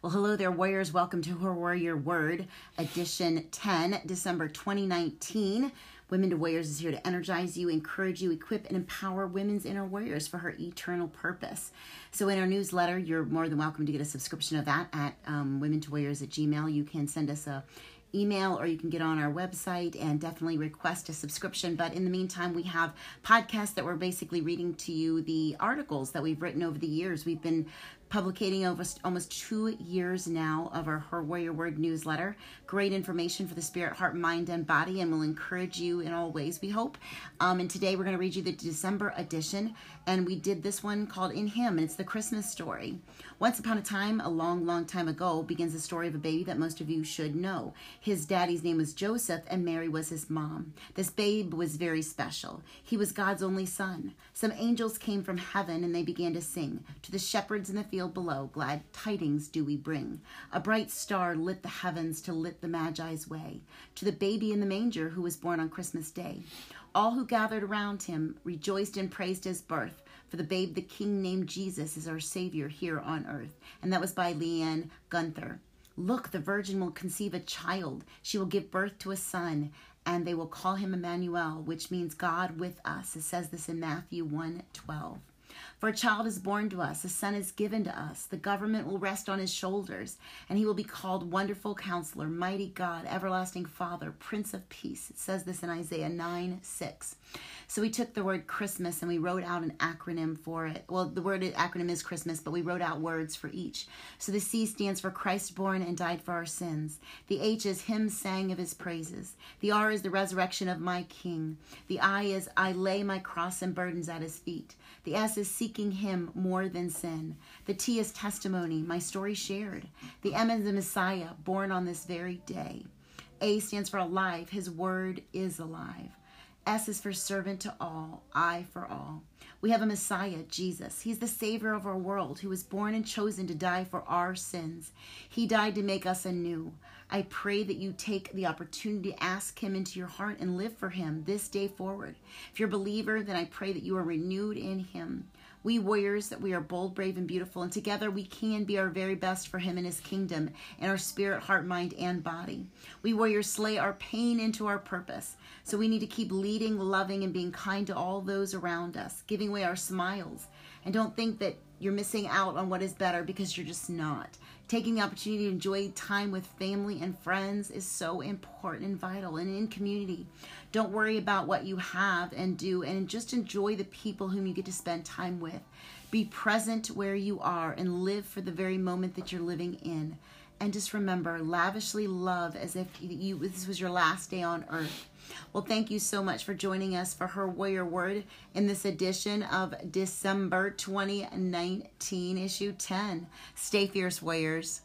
Well, hello there, warriors. Welcome to Her Warrior Word, edition 10, December 2019. Women to Warriors is here to energize you, encourage you, equip, and empower women's inner warriors for her eternal purpose. So, in our newsletter, you're more than welcome to get a subscription of that at um, women to warriors at gmail. You can send us a email or you can get on our website and definitely request a subscription. But in the meantime, we have podcasts that we're basically reading to you the articles that we've written over the years. We've been publicating over almost two years now of our Her Warrior Word newsletter. Great information for the spirit, heart, mind, and body, and will encourage you in all ways, we hope. Um, and today we're going to read you the December edition, and we did this one called In Him, and it's the Christmas story. Once upon a time, a long, long time ago, begins the story of a baby that most of you should know. His daddy's name was Joseph, and Mary was his mom. This babe was very special. He was God's only son. Some angels came from heaven, and they began to sing to the shepherds in the field field below, glad tidings do we bring. A bright star lit the heavens to lit the Magi's way, to the baby in the manger who was born on Christmas Day. All who gathered around him rejoiced and praised his birth, for the babe the king named Jesus is our Savior here on earth. And that was by Leanne Gunther. Look, the virgin will conceive a child. She will give birth to a son, and they will call him Emmanuel, which means God with us. It says this in Matthew 1 12. For a child is born to us, a son is given to us. The government will rest on his shoulders, and he will be called Wonderful Counselor, Mighty God, Everlasting Father, Prince of Peace. It says this in Isaiah 9 6. So we took the word Christmas and we wrote out an acronym for it. Well, the word acronym is Christmas, but we wrote out words for each. So the C stands for Christ born and died for our sins. The H is hymn sang of his praises. The R is the resurrection of my King. The I is I lay my cross and burdens at his feet. The S is seeking him more than sin. The T is testimony, my story shared. The M is the Messiah, born on this very day. A stands for alive, his word is alive. S is for servant to all, I for all. We have a Messiah, Jesus. He's the Savior of our world who was born and chosen to die for our sins. He died to make us anew. I pray that you take the opportunity to ask Him into your heart and live for Him this day forward. If you're a believer, then I pray that you are renewed in Him. We warriors, that we are bold, brave, and beautiful, and together we can be our very best for Him and His kingdom in our spirit, heart, mind, and body. We warriors slay our pain into our purpose. So we need to keep leading, loving, and being kind to all those around us, giving away our smiles. And don't think that you're missing out on what is better because you're just not. Taking the opportunity to enjoy time with family and friends is so important and vital and in community. Don't worry about what you have and do and just enjoy the people whom you get to spend time with. Be present where you are and live for the very moment that you're living in. And just remember, lavishly love as if you this was your last day on earth. Well, thank you so much for joining us for her Warrior Word in this edition of December 2019, issue 10. Stay fierce, Warriors.